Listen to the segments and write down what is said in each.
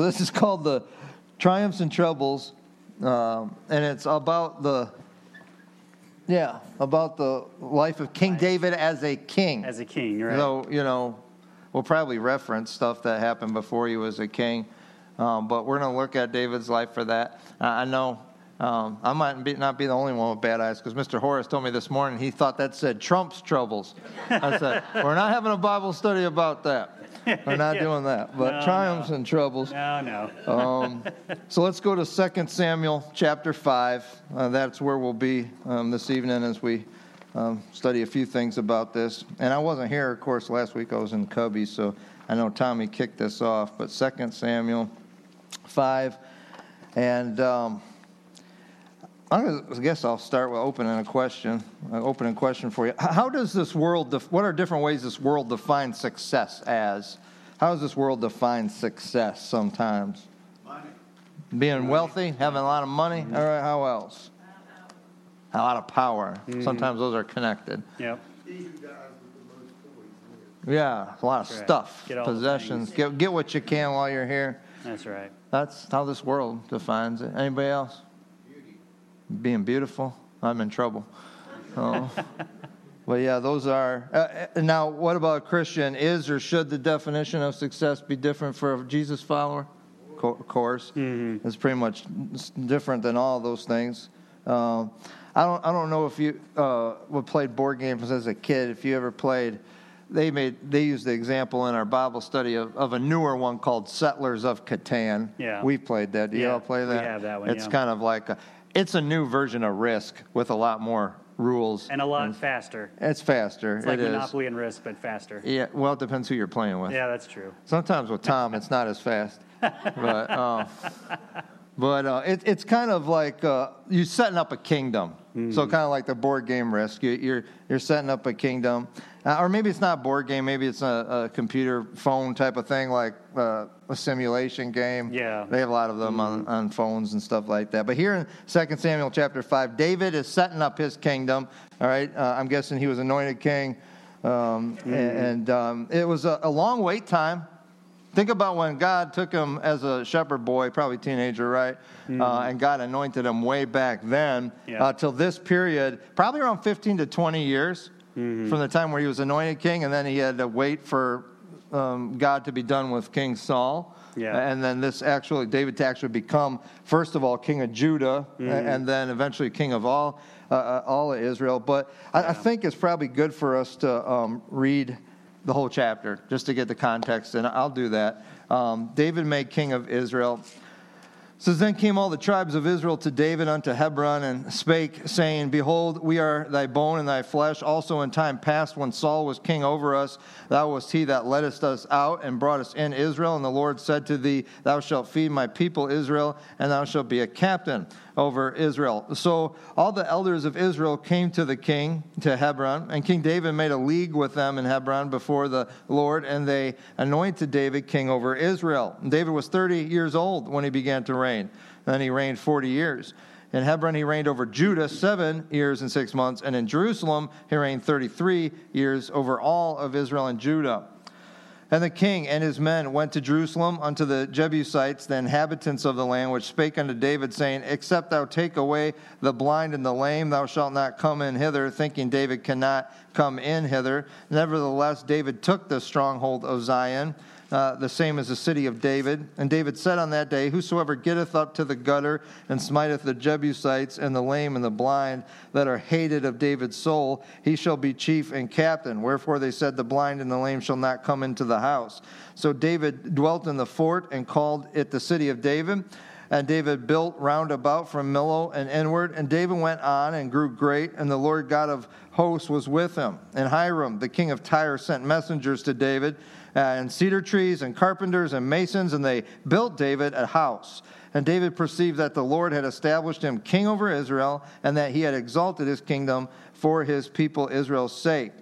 So this is called the Triumphs and Troubles, um, and it's about the yeah about the life of King David as a king. As a king, right? So you know, we'll probably reference stuff that happened before he was a king, um, but we're going to look at David's life for that. I know. Um, I might be, not be the only one with bad eyes because Mr. Horace told me this morning he thought that said Trump's troubles. I said, We're not having a Bible study about that. We're not doing that. But No, triumphs no. and troubles. no, no. Um, so let's go to 2 Samuel chapter 5. Uh, that's where we'll be um, this evening as we um, study a few things about this. And I wasn't here, of course, last week. I was in Cubby, so I know Tommy kicked this off. But 2 Samuel 5. And um, I guess I'll start with opening a question. An opening question for you. How does this world, def- what are different ways this world defines success as? How does this world define success sometimes? Money. Being wealthy, having a lot of money. Mm-hmm. All right, how else? A lot of power. Mm-hmm. Sometimes those are connected. Yep. Yeah, a lot of Correct. stuff, Get possessions. Get, get what you can while you're here. That's right. That's how this world defines it. Anybody else? Being beautiful. I'm in trouble. Oh. but yeah, those are. Uh, uh, now, what about a Christian? Is or should the definition of success be different for a Jesus follower? Co- Of course, it's pretty much different than all those things. Um, I don't. I don't know if you uh, played board games as a kid. If you ever played they made they used the example in our Bible study of, of a newer one called Settlers of Catan. Yeah. we played that. Do y'all play that? we that? have that one, It's yeah. kind of like a, it's a new version of Risk with a lot more rules. And a lot faster. It's faster. It's like It is. Monopoly and Risk, but faster. Yeah, well, it depends who you're playing with. Yeah, that's true. Sometimes with Tom, it's not as fast. But, uh, but uh, it, it's kind of like uh, you're setting up a kingdom. So kind of like the board game Risk. You, you're you're setting up a kingdom, uh, or maybe it's not a board game. Maybe it's a, a computer phone type of thing, like uh, a simulation game. Yeah. they have a lot of them on, on phones and stuff like that. But here in 2 Samuel chapter five, David is setting up his kingdom. All right, uh, I'm guessing he was anointed king, um, a- and um, it was a, a long wait time. Think about when God took him as a shepherd boy, probably teenager, right? Uh, and God anointed him way back then Yeah. uh, till this period, probably around 15 to 20 years from the time where he was anointed king, and then he had to wait for um, God to be done with King Saul. Yeah. And then this actually, David to actually become, first of all, king of Judah, a- and then eventually king of all, uh, uh, all of Israel. But I, I think it's probably good for us to um, read the whole chapter just to get the context, and I'll do that. Um, David made king of Israel. Says then came all the tribes of Israel to David unto Hebron and spake, saying, Behold, we are thy bone and thy flesh. Also in time past, when Saul was king over us, thou wast he that leddest us out and brought us in Israel. And the Lord said to thee, Thou shalt feed my people Israel, and thou shalt be a captain over Israel. So all the elders of Israel came to the king, to Hebron, and King David made a league with them in Hebron before the Lord, and they anointed David king over Israel. And David was 30 years old when he began to reign. Then he reigned 40 years. In Hebron, he reigned over Judah seven years and six months, and in Jerusalem, he reigned 33 years over all of Israel and Judah. And the king and his men went to Jerusalem unto the Jebusites, the inhabitants of the land, which spake unto David, saying, Except thou take away the blind and the lame, thou shalt not come in hither, thinking David cannot come in hither. Nevertheless, David took the stronghold of Zion. Uh, the same as the city of David. And David said on that day, Whosoever getteth up to the gutter and smiteth the Jebusites and the lame and the blind that are hated of David's soul, he shall be chief and captain. Wherefore they said, The blind and the lame shall not come into the house. So David dwelt in the fort and called it the city of David. And David built round about from Millo and inward. And David went on and grew great, and the Lord God of hosts was with him. And Hiram, the king of Tyre, sent messengers to David, Uh, and cedar trees, and carpenters, and masons, and they built David a house. And David perceived that the Lord had established him king over Israel, and that he had exalted his kingdom for his people Israel's sake.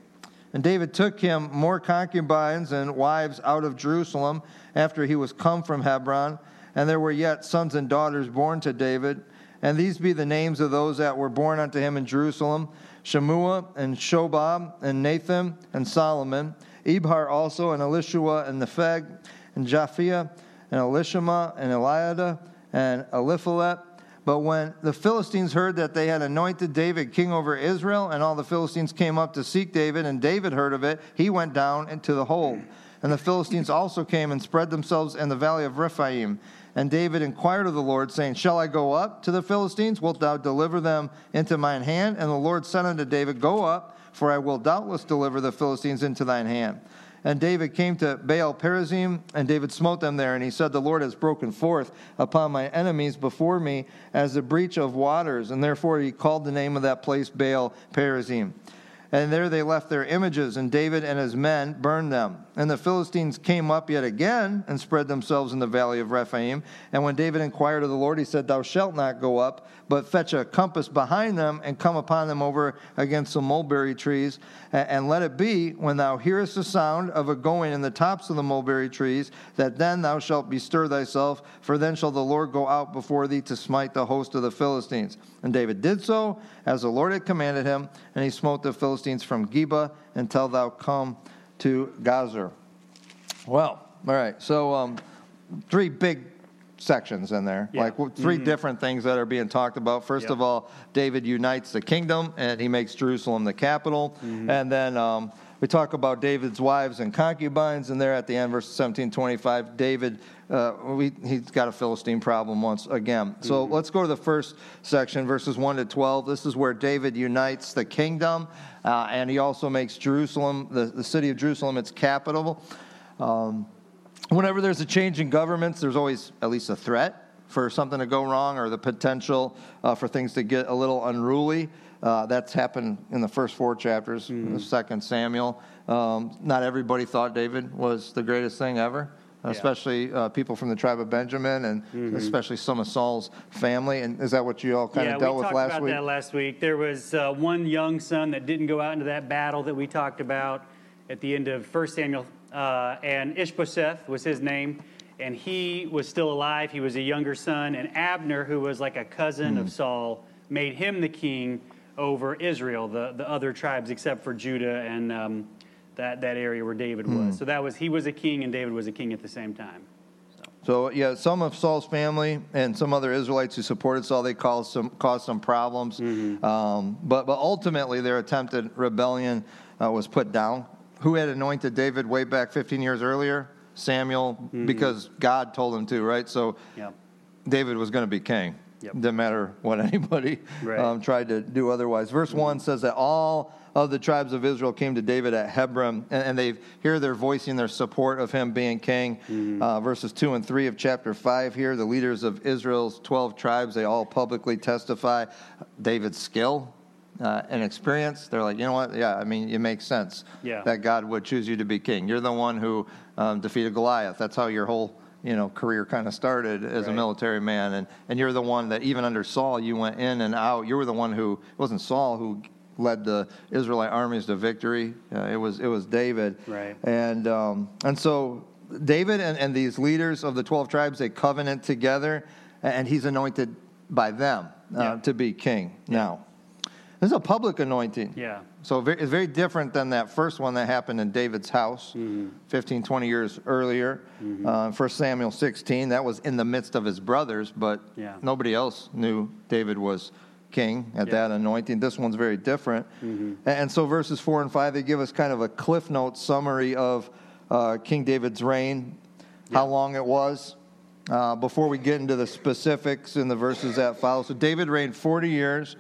And David took him more concubines and wives out of Jerusalem after he was come from Hebron. And there were yet sons and daughters born to David. And these be the names of those that were born unto him in Jerusalem Shemua and Shobab and Nathan and Solomon, Ibhar also, and Elishua and Nepheg, and Japhia and Elishama and Eliada and Eliphalet but when the Philistines heard that they had anointed David king over Israel, and all the Philistines came up to seek David, and David heard of it, he went down into the hold. And the Philistines also came and spread themselves in the valley of Rephaim. And David inquired of the Lord, saying, Shall I go up to the Philistines? Wilt thou deliver them into mine hand? And the Lord said unto David, Go up, for I will doubtless deliver the Philistines into thine hand. And David came to Baal Perazim, and David smote them there. And he said, The Lord has broken forth upon my enemies before me as a breach of waters. And therefore he called the name of that place Baal Perazim. And there they left their images, and David and his men burned them. And the Philistines came up yet again and spread themselves in the valley of Rephaim. And when David inquired of the Lord, he said, Thou shalt not go up, but fetch a compass behind them and come upon them over against the mulberry trees. And let it be, when thou hearest the sound of a going in the tops of the mulberry trees, that then thou shalt bestir thyself, for then shall the Lord go out before thee to smite the host of the Philistines. And David did so, as the Lord had commanded him, and he smote the Philistines from Geba until thou come to Gazer. Well, all right, so um, three big sections in there, Yeah. like 3 Mm-hmm. different things that are being talked about. First Yep. of all, David unites the kingdom and he makes Jerusalem the capital. Mm-hmm. And then um, we talk about David's wives and concubines, and there at the end, verse 17 25, David, uh, we, he's got a Philistine problem once again. So Mm-hmm. let's go to the first section, verses 1 to 12. This is where David unites the kingdom, uh, and he also makes Jerusalem, the, the city of Jerusalem, its capital. Um, whenever there's a change in governments, there's always at least a threat for something to go wrong or the potential uh, for things to get a little unruly. Uh, that's happened in the first four chapters, the second Samuel. Um, not everybody thought David was the greatest thing ever. Especially uh, people from the tribe of Benjamin, and especially some of Saul's family. And is that what you all kind yeah, of dealt we with talked last about week? that last week. There was uh, one young son that didn't go out into that battle that we talked about at the end of 1 Samuel, uh, and Ishbosheth was his name, and he was still alive. He was a younger son, and Abner, who was like a cousin Hmm. of Saul, made him the king over Israel, the, the other tribes except for Judah and um, that, that area where David Hmm. was. So that was he was a king, and David was a king at the same time. So yeah, some of Saul's family and some other Israelites who supported Saul, they caused some caused some problems. Um, but but ultimately, their attempted rebellion uh, was put down. Who had anointed David way back 15 years earlier? Samuel, because God told him to, right? So Yep. David was going to be king. Yep. Didn't matter what anybody Right. um, tried to do otherwise. Verse 1 says that all of the tribes of Israel came to David at Hebron, and, and they here they're voicing their support of him being king. Uh, verses 2 and 3 of chapter 5 here, the leaders of Israel's 12 tribes, they all publicly testify David's skill. Uh, and experience, they're like, you know what? Yeah, I mean, it makes sense Yeah. that God would choose you to be king. You're the one who um, defeated Goliath. That's how your whole you know career kind of started as a military man, and and you're the one that even under Saul you went in and out. You were the one who it wasn't Saul who led the Israelite armies to victory. Uh, it was it was David. Right. And um, and so David and, and these leaders of the twelve tribes they covenant together, and he's anointed by them uh, Yeah. to be king. Now, this is a public anointing. Yeah. So ve- it's very different than that first one that happened in David's house Mm-hmm. 15, 20 years earlier. Uh, 1 Samuel 16, that was in the midst of his brothers, but Yeah. nobody else knew David was king at Yeah. that anointing. This one's very different. Mm-hmm. And so verses 4 and 5, they give us kind of a cliff note summary of uh, King David's reign, how long it was. Uh, before we get into the specifics in the verses that follow. So David reigned 40 years.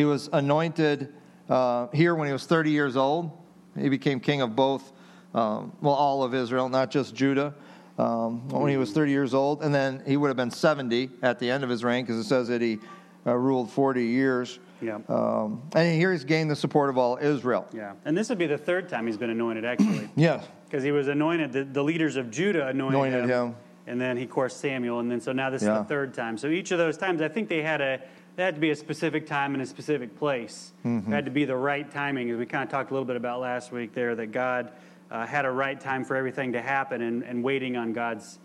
He was anointed uh, here when he was 30 years old. He became king of both, um, well, all of Israel, not just Judah. um, when he was 30 years old, and then he would have been 70 at the end of his reign because it says that he uh, ruled 40 years. Yeah. Um, and here he's gained the support of all Israel. Yeah. And this would be the third time he's been anointed, actually. Yeah. Because he was anointed, the, the leaders of Judah anointed, Anointed him, him. And then he, of course, Samuel. And then so now this Yeah. is the third time. So each of those times, I think they had a, they had to be a specific time and a specific place. Mm-hmm. It had to be the right timing, as we kind of talked a little bit about last week there, that God uh, had a right time for everything to happen and, and waiting on God's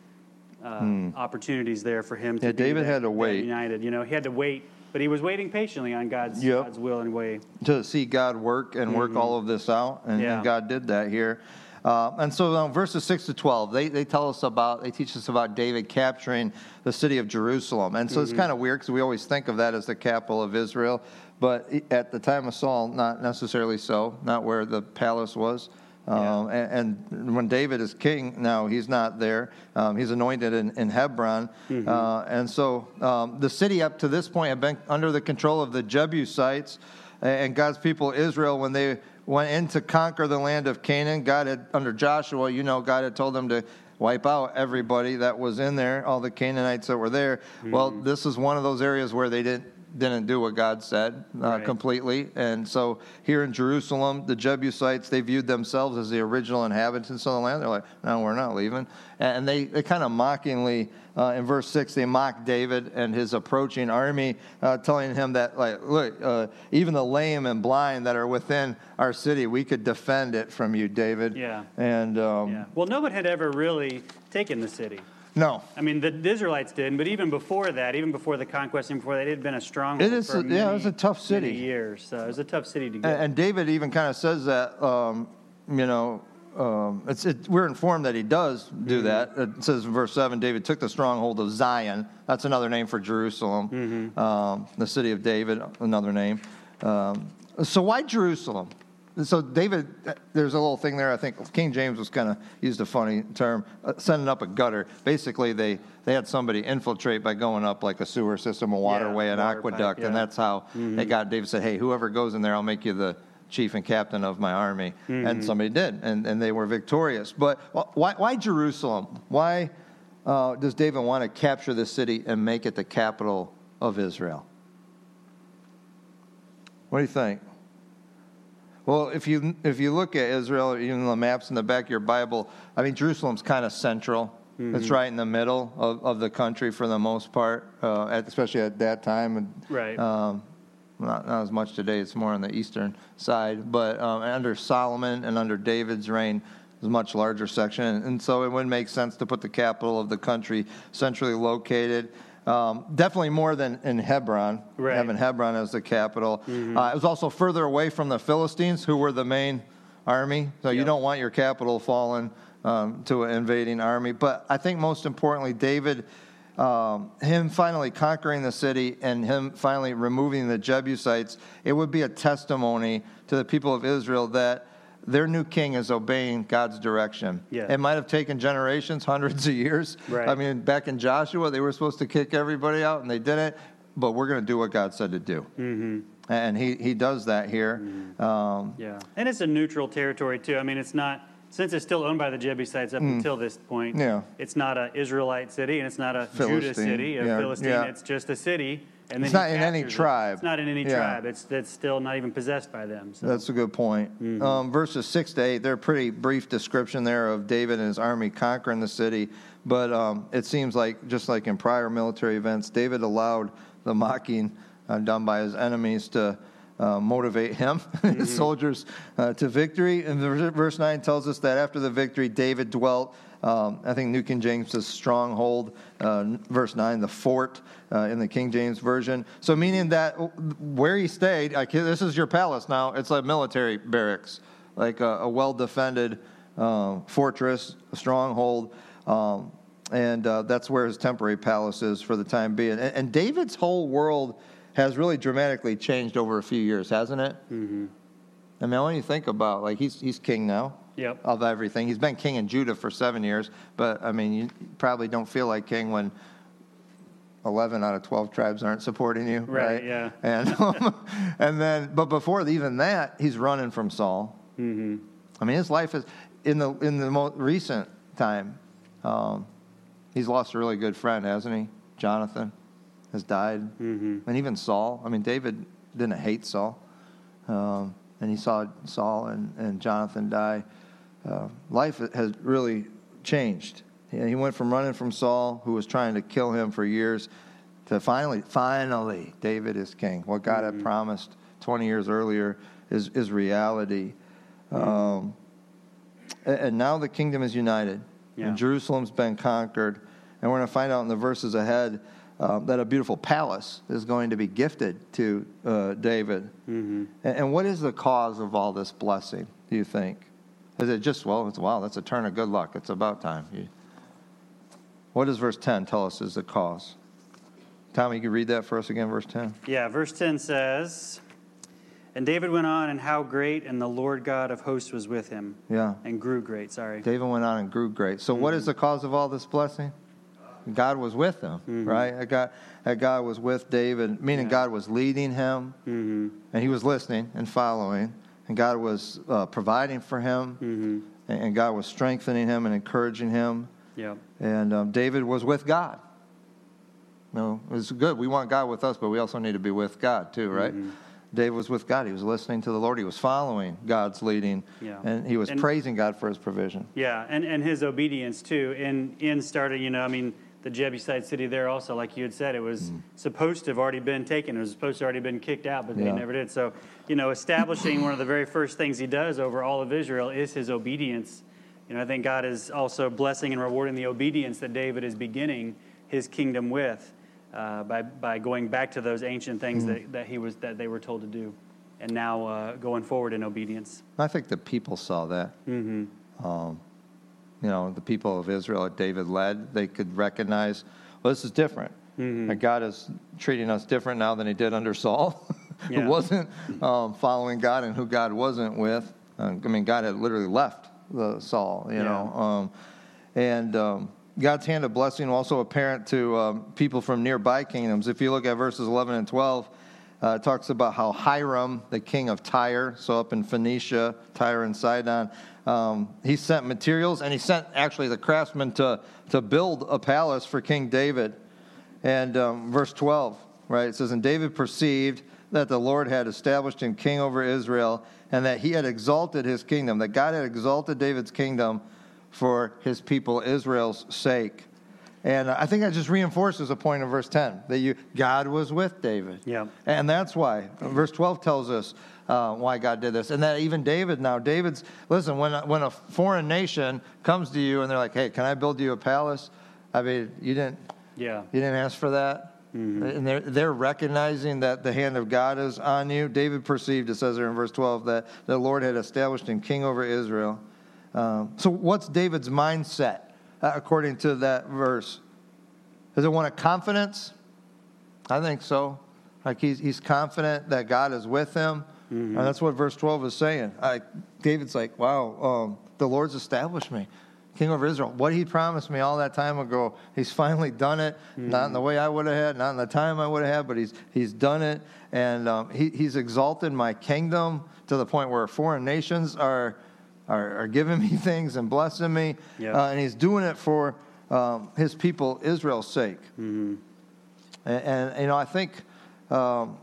uh, opportunities there for him to. Yeah, David that- had to wait. united. You know, he had to wait, but he was waiting patiently on God's, Yep. God's will and way. to see God work and work all of this out, and, Mm-hmm. Yeah. and God did that here. Uh, and so, um, verses six to twelve, they, they tell us about, they teach us about David capturing the city of Jerusalem, and so it's Mm-hmm. kind of weird because we always think of that as the capital of Israel, but at the time of Saul, not necessarily so, not where the palace was. Um, and, and when David is king now, he's not there. Um, he's anointed in, in Hebron. Mm-hmm. Uh, and so um, the city up to this point had been under the control of the Jebusites and God's people Israel when they went in to conquer the land of Canaan. God had, under Joshua, you know, God had told them to wipe out everybody that was in there, all the Canaanites that were there. Well, mm-hmm. this is one of those areas where they didn't didn't do what God said uh, Right. completely. And so here in Jerusalem, the Jebusites, they viewed themselves as the original inhabitants of the land. They're like, no, we're not leaving. And they, they kind of mockingly, uh, in verse 6, they mock David and his approaching army, uh, telling him that, like, look, uh, even the lame and blind that are within our city, we could defend it from you, David. Yeah. And um, Yeah. Well, no one had ever really taken the city. No, I mean, the, the Israelites didn't, but even before that, even before the conquest and before that, it had been a stronghold. It is for a- many, yeah, it was a tough city. years. So it was a tough city to get. And, and David even kind of says that, um, you know, um, it's, it, we're informed that he does do that. It says in verse 7 David took the stronghold of Zion. That's another name for Jerusalem, um, the city of David, another name. Um, so why Jerusalem? So David, there's a little thing there. I think King James was kind of used a funny term, uh, sending up a gutter. Basically, they they had somebody infiltrate by going up like a sewer system, a waterway, an water pipe, aqueduct, and that's how they got. David said, "Hey, whoever goes in there, I'll make you the chief and captain of my army." And somebody did, and and they were victorious. But why why Jerusalem? Why uh, does David want to capture the city and make it the capital of Israel? What do you think? Well, if you if you look at Israel, even the maps in the back of your Bible, I mean Jerusalem's kind of central. It's right in the middle of, of the country for the most part, uh, at, especially at that time. And, Right. Um, not, not as much today. It's more on the eastern side. But um, under Solomon and under David's reign, was a much larger section, and so it would make sense to put the capital of the country centrally located. Um, definitely more than in Hebron, Right. having Hebron as the capital. Uh, it was also further away from the Philistines, who were the main army. So you don't want your capital falling um, to an invading army. But I think most importantly, David, um, him finally conquering the city and him finally removing the Jebusites, it would be a testimony to the people of Israel that their new king is obeying God's direction. Yeah. It might have taken generations, hundreds of years. Right. I mean, back in Joshua, they were supposed to kick everybody out and they didn't, but we're going to do what God said to do. Mm-hmm. And he, he does that here. Um, yeah. And it's a neutral territory, too. I mean, it's not, since it's still owned by the Jebusites up until this point, Mm. Yeah. it's not an Israelite city and it's not a Judah city, a yeah, Philistine. yeah. It's just a city. And It's not in any it. tribe. It's not in any Yeah. tribe. It's, it's still not even possessed by them. So. That's a good point. Um, verses 6 to 8, they're a pretty brief description there of David and his army conquering the city. But um, it seems like, just like in prior military events, David allowed the mocking uh, done by his enemies to uh, motivate him, his soldiers, uh, to victory. And verse- verse 9 tells us that after the victory, David dwelt. Um, I think New King James says stronghold. Uh, verse 9, the fort uh, in the King James Version. So, meaning that where he stayed, like this is your palace now, it's like military barracks, like a, a well defended uh, fortress, a stronghold. Um, and uh, that's where his temporary palace is for the time being. And, and David's whole world has really dramatically changed over a few years, hasn't it? Mm-hmm. I mean, when you think about, like, he's he's king now Yep. of everything. He's been king in Judah for seven years, but I mean, you probably don't feel like king when 11 out of 12 tribes aren't supporting you, Right, right? yeah. And, and then, but before even that, he's running from Saul. Mm-hmm. I mean, his life is, in the, in the most recent time, Um, he's lost a really good friend, hasn't he? Jonathan has died. Mm-hmm. And even Saul. I mean, David didn't hate Saul. Um, and he saw Saul and, and Jonathan die. Uh, life has really changed. He went from running from Saul, who was trying to kill him for years, to finally, finally, David is king. What God mm-hmm. had promised 20 years earlier is, is reality. Mm-hmm. Um, and now the kingdom is united, yeah. and Jerusalem's been conquered. And we're going to find out in the verses ahead um, that a beautiful palace is going to be gifted to uh, David. Mm-hmm. And, and, what is the cause of all this blessing, do you think? Is it just, well, it's, wow, that's a turn of good luck. It's about time. You, what does verse 10 tell us is the cause? Tommy, you can read that for us again, verse 10. Yeah, verse 10 says, And David went on, and how great, and the Lord God of hosts was with him. Yeah. And grew great, sorry. David went on and grew great. So, mm-hmm. what is mm-hmm. the cause of all this blessing? God was with him, mm-hmm. right? God, God was with David, meaning yeah. God was leading him, mm-hmm. and he was listening and following, and God was uh, providing for him, mm-hmm. and God was strengthening him and encouraging him. Yeah. And um, David was with God. You know, it's good. We want God with us, but we also need to be with God too, right? Mm-hmm. David was with God. He was listening to the Lord. He was following God's leading. Yeah. And he was and, praising God for his provision. Yeah, and, and his obedience too. In in starting, you know, I mean, the Jebusite city there also, like you had said, it was mm. supposed to have already been taken. It was supposed to have already been kicked out, but they never did. So, you know, establishing one of the very first things he does over all of Israel is his obedience you know, I think God is also blessing and rewarding the obedience that David is beginning his kingdom with uh, by, by going back to those ancient things mm that, that, he was, that they were told to do and now uh, going forward in obedience. I think the people saw that. Mm-hmm. Um, you know, the people of Israel that David led, they could recognize, well, this is different. Mm-hmm. God is treating us different now than he did under Saul, yeah. who wasn't um, following God and who God wasn't with. Uh, I mean, God had literally left the Saul, you yeah. know. Um, and um, God's hand of blessing also apparent to um, people from nearby kingdoms. If you look at verses 11 and 12, uh, it talks about how Hiram, the king of Tyre, so up in Phoenicia, Tyre and Sidon, um, he sent materials and he sent actually the craftsmen to, to build a palace for King David. And um, verse 12, right, it says, And David perceived that the Lord had established him king over Israel and that he had exalted his kingdom, that God had exalted David's kingdom for his people Israel's sake. And I think that just reinforces a point in verse 10 that you God was with David. Yeah. And that's why. Verse 12 tells us uh, why God did this. And that even David now, David's, listen, when, when a foreign nation comes to you and they're like, hey, can I build you a palace? I mean, you didn't, yeah. you didn't ask for that. Mm-hmm. And they're, they're recognizing that the hand of God is on you. David perceived, it says there in verse 12, that the Lord had established him king over Israel. Um, so, what's David's mindset uh, according to that verse? Is it one of confidence? I think so. Like he's, he's confident that God is with him. Mm-hmm. And that's what verse 12 is saying. I, David's like, wow, um, the Lord's established me king over Israel. What he promised me all that time ago, he's finally done it. Mm-hmm. Not in the way I would have had, not in the time I would have had, but he's, he's done it. And um, he, he's exalted my kingdom to the point where foreign nations are, are, are giving me things and blessing me. Yep. Uh, and he's doing it for um, his people, Israel's sake. Mm-hmm. And, and, you know, I think um,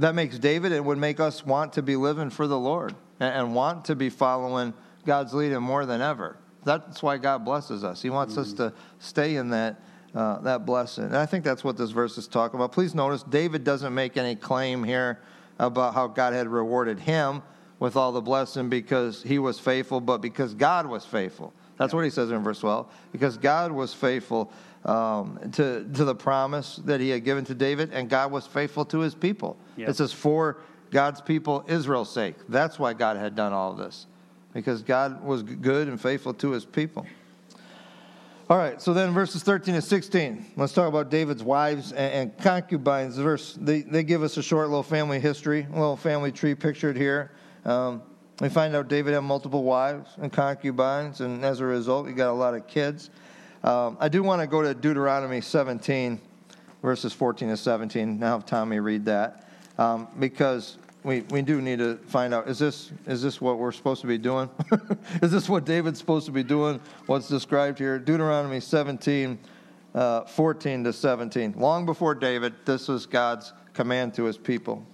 that makes David and would make us want to be living for the Lord and, want to be following God's leading more than ever that's why God blesses us. He wants mm-hmm. us to stay in that uh, that blessing. And I think that's what this verse is talking about. Please notice David doesn't make any claim here about how God had rewarded him with all the blessing because he was faithful, but because God was faithful. That's yeah. what he says in verse 12. Because God was faithful um, to, to the promise that he had given to David, and God was faithful to his people. Yeah. It says, for God's people, Israel's sake. That's why God had done all of this because God was good and faithful to his people. All right, so then verses 13 to 16. Let's talk about David's wives and, and concubines. Verse they, they give us a short little family history, a little family tree pictured here. Um, we find out David had multiple wives and concubines, and as a result, he got a lot of kids. Um, I do want to go to Deuteronomy 17, verses 14 to 17. Now have Tommy read that. Um, because we, we do need to find out is this is this what we're supposed to be doing? is this what David's supposed to be doing? What's described here? Deuteronomy 17, uh, 14 to 17. Long before David, this was God's command to his people.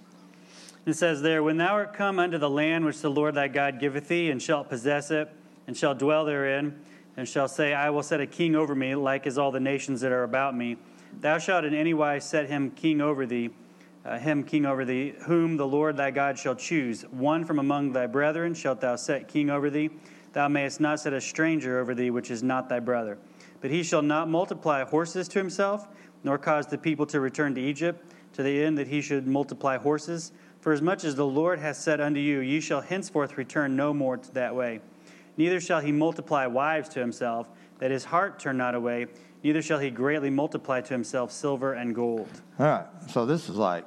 It says there, When thou art come unto the land which the Lord thy God giveth thee, and shalt possess it, and shalt dwell therein, and shall say, I will set a king over me, like as all the nations that are about me. Thou shalt in any wise set him king over thee uh, him king over thee, whom the Lord thy God shall choose. One from among thy brethren shalt thou set king over thee. Thou mayest not set a stranger over thee, which is not thy brother. But he shall not multiply horses to himself, nor cause the people to return to Egypt, to the end that he should multiply horses. For as much as the Lord hath said unto you, ye shall henceforth return no more to that way. Neither shall he multiply wives to himself, that his heart turn not away, neither shall he greatly multiply to himself silver and gold. All right, so this is like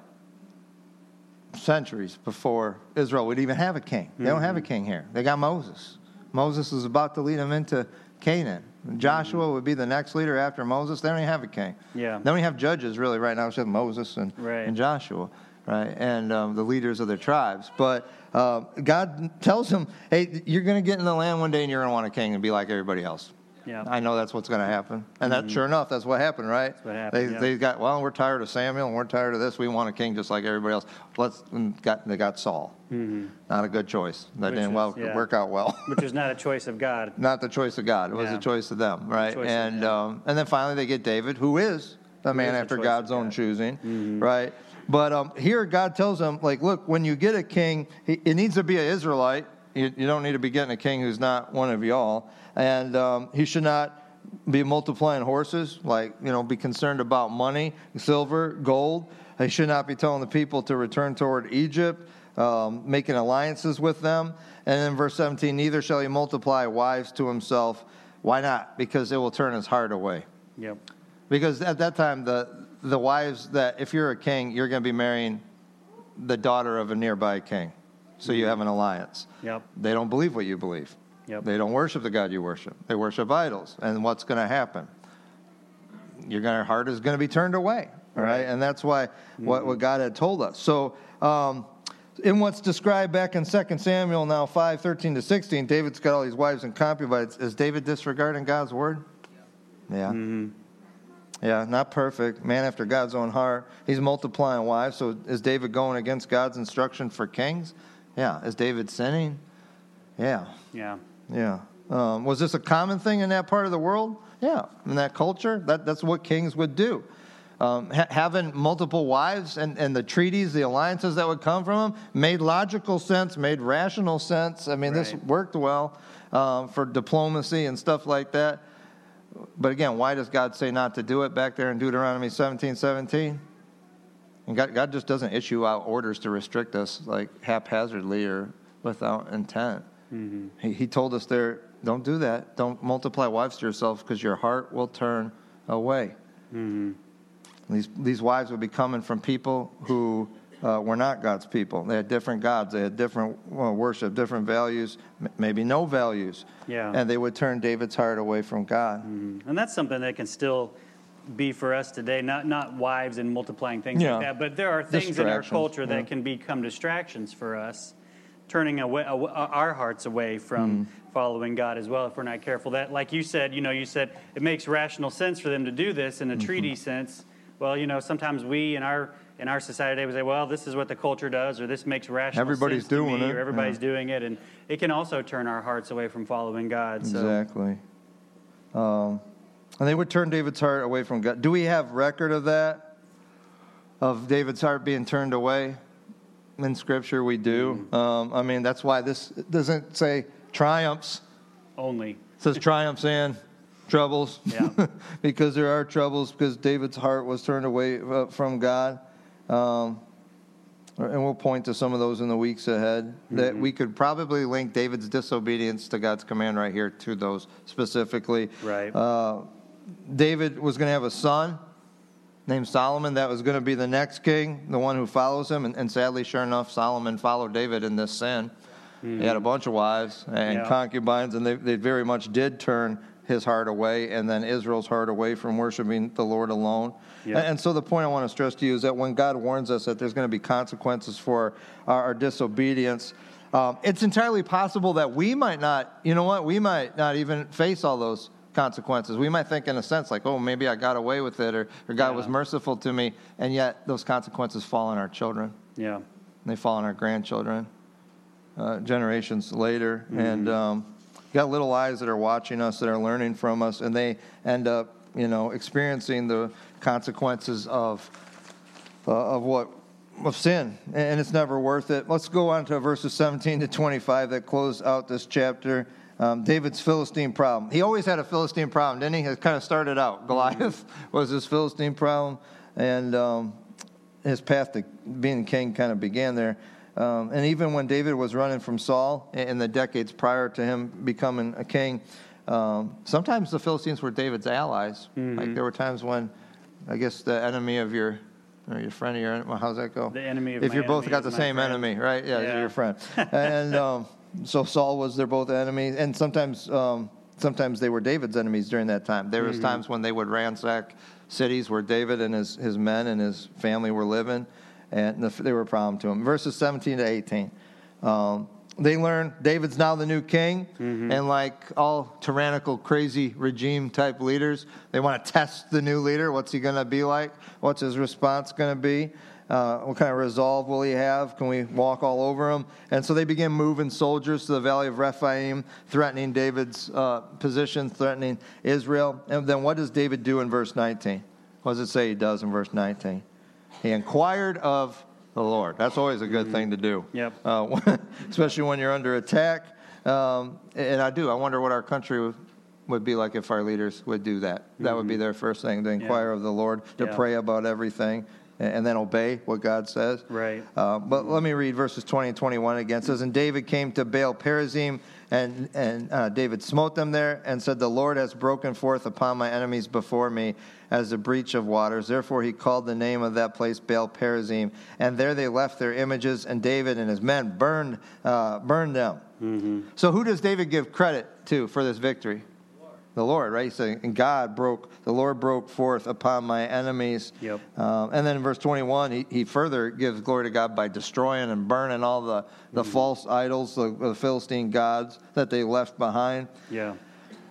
centuries before Israel would even have a king. They don't have a mm-hmm. king here. They got Moses. Moses is about to lead them into Canaan. Joshua mm-hmm. would be the next leader after Moses. They don't even have a king. Yeah. They don't even have judges really right now. It's just Moses and, right. and Joshua, right? And um, the leaders of their tribes. But uh, God tells them, hey, you're going to get in the land one day and you're going to want a king and be like everybody else. Yeah. I know that's what's going to happen. And that, mm-hmm. sure enough, that's what happened, right? That's what happened. They, yeah. they got, well, we're tired of Samuel and we're tired of this. We want a king just like everybody else. Let's, got, they got Saul. Mm-hmm. Not a good choice. That Which didn't is, well, yeah. work out well. Which is not a choice of God. not the choice of God. It was a choice of them, right? And, um, and then finally they get David, who is a man after God's own God. choosing, mm-hmm. right? But um, here God tells them, like, look, when you get a king, it needs to be an Israelite. You, you, don't need to be getting a king who's not one of y'all. And um, he should not be multiplying horses, like, you know, be concerned about money, silver, gold. They should not be telling the people to return toward Egypt, um, making alliances with them. And then verse 17, neither shall he multiply wives to himself. Why not? Because it will turn his heart away. Yep. Because at that time, the, the wives that, if you're a king, you're going to be marrying the daughter of a nearby king. So you have an alliance. Yep. They don't believe what you believe. Yep. They don't worship the God you worship. They worship idols. And what's going to happen? Your heart is going to be turned away. Right. right? And that's why mm-hmm. what, what God had told us. So, um, in what's described back in 2 Samuel now 5, 13 to 16, David's got all these wives and concubines. Is David disregarding God's word? Yeah. Mm-hmm. Yeah, not perfect. Man after God's own heart. He's multiplying wives. So is David going against God's instruction for kings? Yeah. Is David sinning? Yeah. Yeah. Yeah. Um, was this a common thing in that part of the world? Yeah. In that culture, that, that's what kings would do. Um, ha- having multiple wives and, and the treaties, the alliances that would come from them made logical sense, made rational sense. I mean, right. this worked well um, for diplomacy and stuff like that. But again, why does God say not to do it back there in Deuteronomy 17 17? And God, God just doesn't issue out orders to restrict us like haphazardly or without intent. Mm-hmm. He, he told us there, don't do that. Don't multiply wives to yourself because your heart will turn away. Mm-hmm. These, these wives would be coming from people who uh, were not God's people. They had different gods. They had different well, worship, different values, m- maybe no values. Yeah. And they would turn David's heart away from God. Mm-hmm. And that's something that can still be for us today. Not not wives and multiplying things yeah. like that, but there are things in our culture that yeah. can become distractions for us turning away, our hearts away from mm. following God as well if we're not careful. That, like you said, you know, you said it makes rational sense for them to do this in a mm-hmm. treaty sense. Well, you know, sometimes we in our in our society we say, well, this is what the culture does, or this makes rational everybody's sense doing me, it, or everybody's yeah. doing it, and it can also turn our hearts away from following God. So. Exactly. Um, and they would turn David's heart away from God. Do we have record of that? Of David's heart being turned away? in Scripture, we do. Mm. Um, I mean, that's why this doesn't say triumphs. Only. It says triumphs and troubles. Yeah. because there are troubles because David's heart was turned away uh, from God. Um, and we'll point to some of those in the weeks ahead. Mm-hmm. That we could probably link David's disobedience to God's command right here to those specifically. Right. Uh, David was going to have a son named Solomon that was going to be the next king, the one who follows him. And, and sadly, sure enough, Solomon followed David in this sin. Mm-hmm. He had a bunch of wives and yeah. concubines, and they, they very much did turn his heart away, and then Israel's heart away from worshiping the Lord alone. Yeah. And, so the point I want to stress to you is that when God warns us that there's going to be consequences for our, our disobedience, um, it's entirely possible that we might not, you know what, we might not even face all those consequences. We might think, in a sense, like, oh, maybe I got away with it, or, or God Yeah. was merciful to me, and yet those consequences fall on our children Yeah. and they fall on our grandchildren uh, generations later. And um, got little eyes that are watching us, that are learning from us, and they end up, you know, experiencing the consequences of uh, of what of sin, and it's never worth it. Let's go on to verses 17 to 25 that close out this chapter. Um, David's Philistine problem. He always had a Philistine problem, didn't he? It kind of started out. Goliath was his Philistine problem, and um, his path to being king kind of began there. Um, and even when David was running from Saul in the decades prior to him becoming a king, um, sometimes the Philistines were David's allies. Like there were times when, I guess, the enemy of your or your friend of your well, how's that go? The enemy of your if you both got the same friend. enemy, right? Yeah, Yeah. your friend. and um, so Saul was they're both enemies, and sometimes um, sometimes they were David's enemies during that time. There was Mm-hmm. times when they would ransack cities where David and his, his men and his family were living, and the, they were a problem to him. Verses 17 to 18. Um, they learn David's now the new king, Mm-hmm. and like all tyrannical, crazy regime type leaders, they want to test the new leader. What's he going to be like? What's his response going to be? Uh, what kind of resolve will he have? Can we walk all over him? And so they begin moving soldiers to the valley of Rephaim, threatening David's uh, position, threatening Israel. And then what does David do in verse 19? What does it say he does in verse 19? He inquired of the Lord. That's always a good thing to do. Yep. Uh, especially when you're under attack. Um, and I do. I wonder what our country would- would be like if our leaders would do that. That would be their first thing to inquire of the Lord, to Yeah. pray about everything, and, then obey what God says. Right. Uh, but let me read verses 20 and 21 again. It says, And David came to Baal Perazim, and, and uh, David smote them there, and said, The Lord has broken forth upon my enemies before me as a breach of waters. Therefore he called the name of that place Baal Perazim. And there they left their images, and David and his men burned, uh, burned them. So who does David give credit to for this victory? The Lord, right? He's saying, and God broke, the Lord broke forth upon my enemies. Yep. Um, and then in verse 21, he, he further gives glory to God by destroying and burning all the, the false idols, the, the Philistine gods that they left behind. Yeah.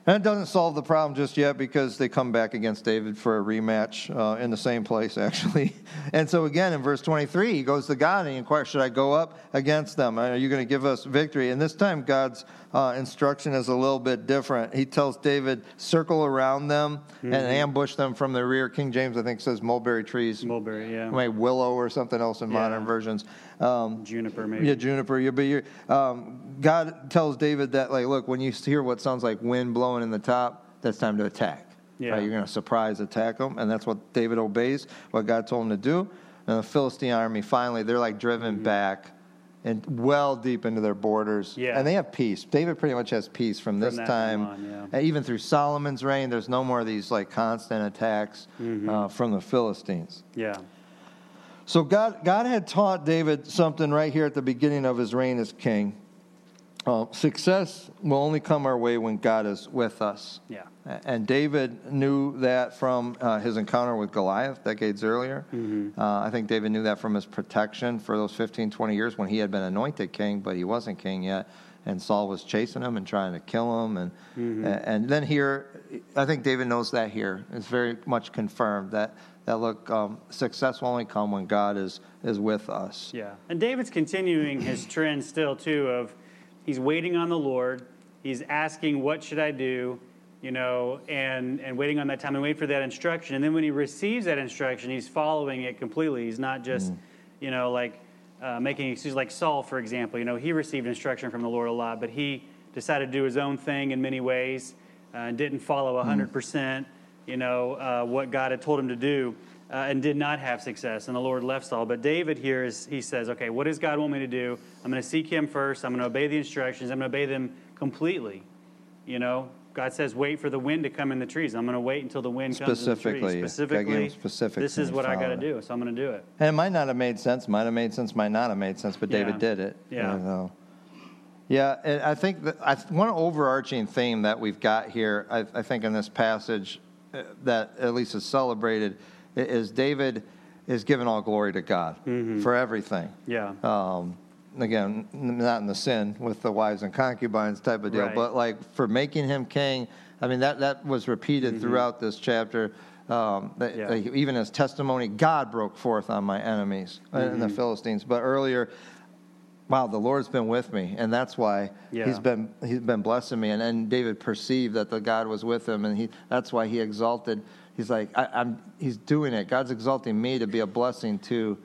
And it doesn't solve the problem just yet because they come back against David for a rematch uh, in the same place, actually. And so, again, in verse 23, he goes to God and he inquires, Should I go up against them? Are you going to give us victory? And this time, God's uh, instruction is a little bit different. He tells David, Circle around them and ambush them from the rear. King James, I think, says mulberry trees, Mulberry, yeah. maybe willow or something else in Yeah. modern versions. Um, Juniper, maybe. yeah, juniper. Yeah, but you're, um, God tells David that, like, look, when you hear what sounds like wind blowing in the top, that's time to attack. Yeah. Right? You're going to surprise attack them, and that's what David obeys, what God told him to do. And the Philistine army, finally, they're like driven back and well deep into their borders. Yeah. And they have peace. David pretty much has peace from this that time. time on, yeah. Even through Solomon's reign, there's no more of these like constant attacks Mm-hmm. uh, from the Philistines. Yeah. So God, God had taught David something right here at the beginning of his reign as king. Uh, success will only come our way when God is with us. Yeah. And David knew that from uh, his encounter with Goliath decades earlier. Mm-hmm. Uh, I think David knew that from his protection for those 15, 20 years when he had been anointed king, but he wasn't king yet. And Saul was chasing him and trying to kill him. And, Mm-hmm. and then here, I think David knows that here. It's very much confirmed that, that look, um, success will only come when God is, is with us. Yeah. And David's continuing his trend still too of he's waiting on the Lord. He's asking, "What should I do?" You know, and and waiting on that time and waiting for that instruction. And then when he receives that instruction, he's following it completely. He's not just, you know, like uh, making excuses. Like Saul, for example. You know, he received instruction from the Lord a lot, but he decided to do his own thing in many ways uh, and didn't follow hundred percent. You know uh, what God had told him to do. Uh, and did not have success, and the Lord left Saul. But David here is, he says, okay, what does God want me to do? I'm going to seek him first. I'm going to obey the instructions. I'm going to obey them completely. You know, God says, wait for the wind to come in the trees. I'm going to wait until the wind comes in the trees. Specifically, him specifics this is what I got to do, so I'm going to do it. And it might not have made sense, might have made sense, might not have made sense, but David Yeah. did it. Yeah. You know. Yeah, and I think that I, one overarching theme that we've got here, I, I think in this passage that at least is celebrated, is David is giving all glory to God Mm-hmm. for everything. Yeah. Um, again, not in the sin with the wives and concubines type of deal, Right. but like for making him king. I mean, that, that was repeated throughout this chapter. Um, that, Mm-hmm. Yeah. even as testimony, God broke forth on my enemies uh, and Mm-hmm. the Philistines. But earlier, wow, the Lord's been with me, and that's why Yeah. he's been he's been blessing me. And and David perceived that the God was with him, and he that's why he exalted. He's like, I, I'm. He's doing it. God's exalting me to be a blessing to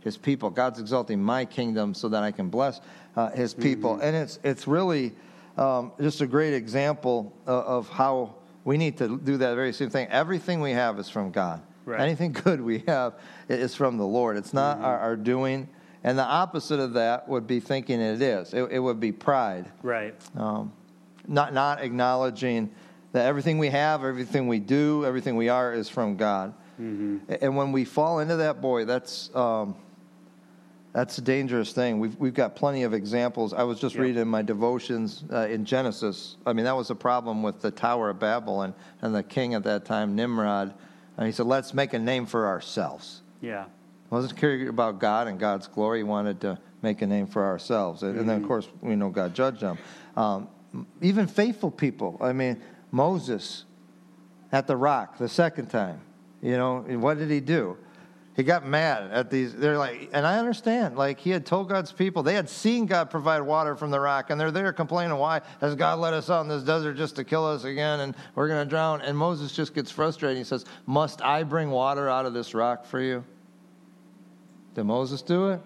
His people. God's exalting my kingdom so that I can bless uh, His people. And it's it's really um, just a great example of, of how we need to do that very same thing. Everything we have is from God. Right. Anything good we have is from the Lord. It's not our, our doing. And the opposite of that would be thinking it is. It, it would be pride, Right. um, not not acknowledging that everything we have, everything we do, everything we are is from God. A- And when we fall into that, boy, that's um, that's a dangerous thing. We've we've got plenty of examples. I was just Yeah. reading my devotions uh, in Genesis. I mean, that was a problem with the Tower of Babel and, and the king at that time, Nimrod. And he said, "Let's make a name for ourselves." Yeah. Wasn't caring about God and God's glory. He wanted to make a name for ourselves. And, and then, of course, we know God judged them. Um, even faithful people. I mean, Moses at the rock the second time. You know, what did he do? He got mad at these. They're like, and I understand. Like he had told God's people, they had seen God provide water from the rock, and they're there complaining, "Why has God let us out in this desert just to kill us again? And we're going to drown." And Moses just gets frustrated. He says, "Must I bring water out of this rock for you?" Did Moses do it?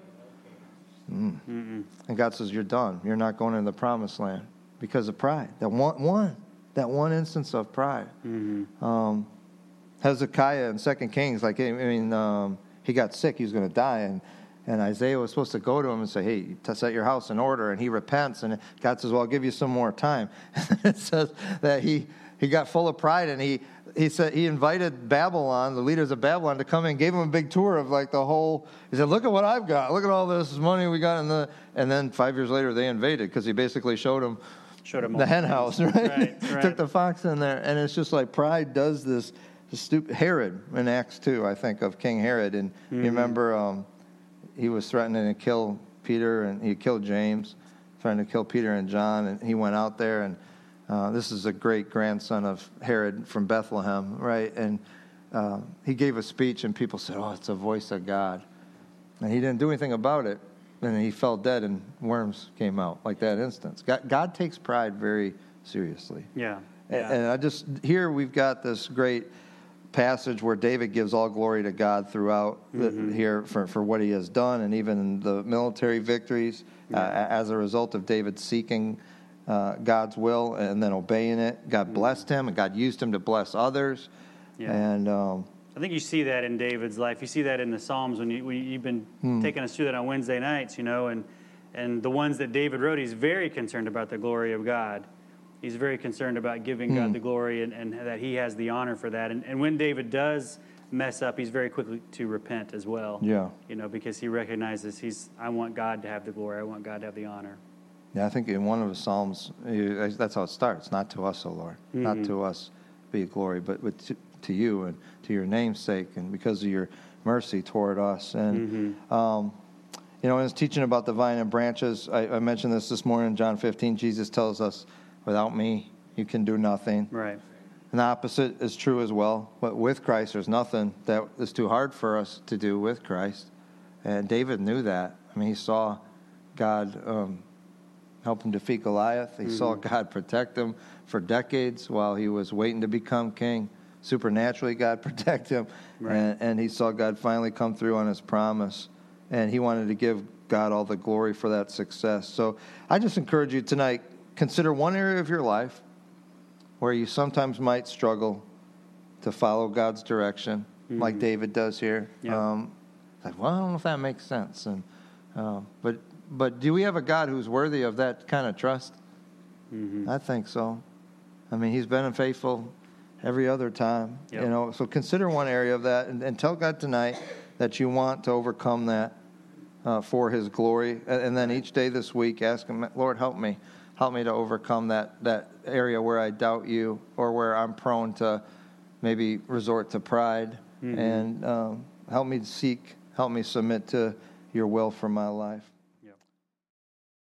Mm. And God says, "You're done. You're not going into the promised land because of pride. That one, one, that one instance of pride." Um, Hezekiah in Second Kings, like I mean, um, he got sick. He was going to die, and and Isaiah was supposed to go to him and say, "Hey, to set your house in order." And he repents, and God says, "Well, I'll give you some more time." it says that he he got full of pride, and he he said he invited Babylon, the leaders of Babylon, to come in, gave him a big tour of like the whole. He said, "Look at what I've got. Look at all this money we got in the." And then five years later, they invaded because he basically showed them Showed him the hen house, right? Right, Took the fox in there, and it's just like pride does this. this stupid Herod in Acts two, I think of King Herod, and Mm-hmm. you remember um, he was threatening to kill Peter, and he killed James, trying to kill Peter and John, and he went out there, and uh, this is a great grandson of Herod from Bethlehem, right? And uh, he gave a speech, and people said, "Oh, it's a voice of God," and he didn't do anything about it. And he fell dead, and worms came out like that instance. God, God takes pride very seriously. Yeah. And- Yeah. And I just here we've got this great passage where David gives all glory to God throughout Mm-hmm. here for, for what he has done and even the military victories uh, as a result of David seeking uh, God's will and then obeying it. God blessed him and God used him to bless others. Mm-hmm. Yeah. And um, I think you see that in David's life. You see that in the Psalms when you, you've been Hmm. taking us through that on Wednesday nights, you know, and, and the ones that David wrote, he's very concerned about the glory of God. He's very concerned about giving Hmm. God the glory and, and that he has the honor for that. And, and when David does mess up, he's very quickly to repent as well. Yeah. You know, because he recognizes he's, I want God to have the glory. I want God to have the honor. Yeah, I think in one of the Psalms, you- that's how it starts. Not to us, O Lord. Not to us be glory, but, but to, to you and to your name's sake and because of your mercy toward us. And, um, you know, in his teaching about the vine and branches, I, I mentioned this this morning in John 15. Jesus tells us, without me, you can do nothing. Right. And the opposite is true as well. But with Christ, there's nothing that is too hard for us to do with Christ. And David knew that. I mean, he saw God um, help him defeat Goliath. He saw God protect him for decades while he was waiting to become king. Supernaturally, God protect him. Right. And, and he saw God finally come through on his promise. And he wanted to give God all the glory for that success. So I just encourage you tonight consider one area of your life where you sometimes might struggle to follow God's direction, like David does here. Yeah. Um, like, well, I don't know if that makes sense. And uh, but but do we have a God who's worthy of that kind of trust? I think so. I mean, He's been faithful every other time. Yep. You know, so consider one area of that, and, and tell God tonight that you want to overcome that uh, for His glory. And, and then each day this week, ask Him, Lord, help me. Help me to overcome that, that area where I doubt you or where I'm prone to maybe resort to pride. Mm-hmm. And um, help me seek, help me submit to your will for my life.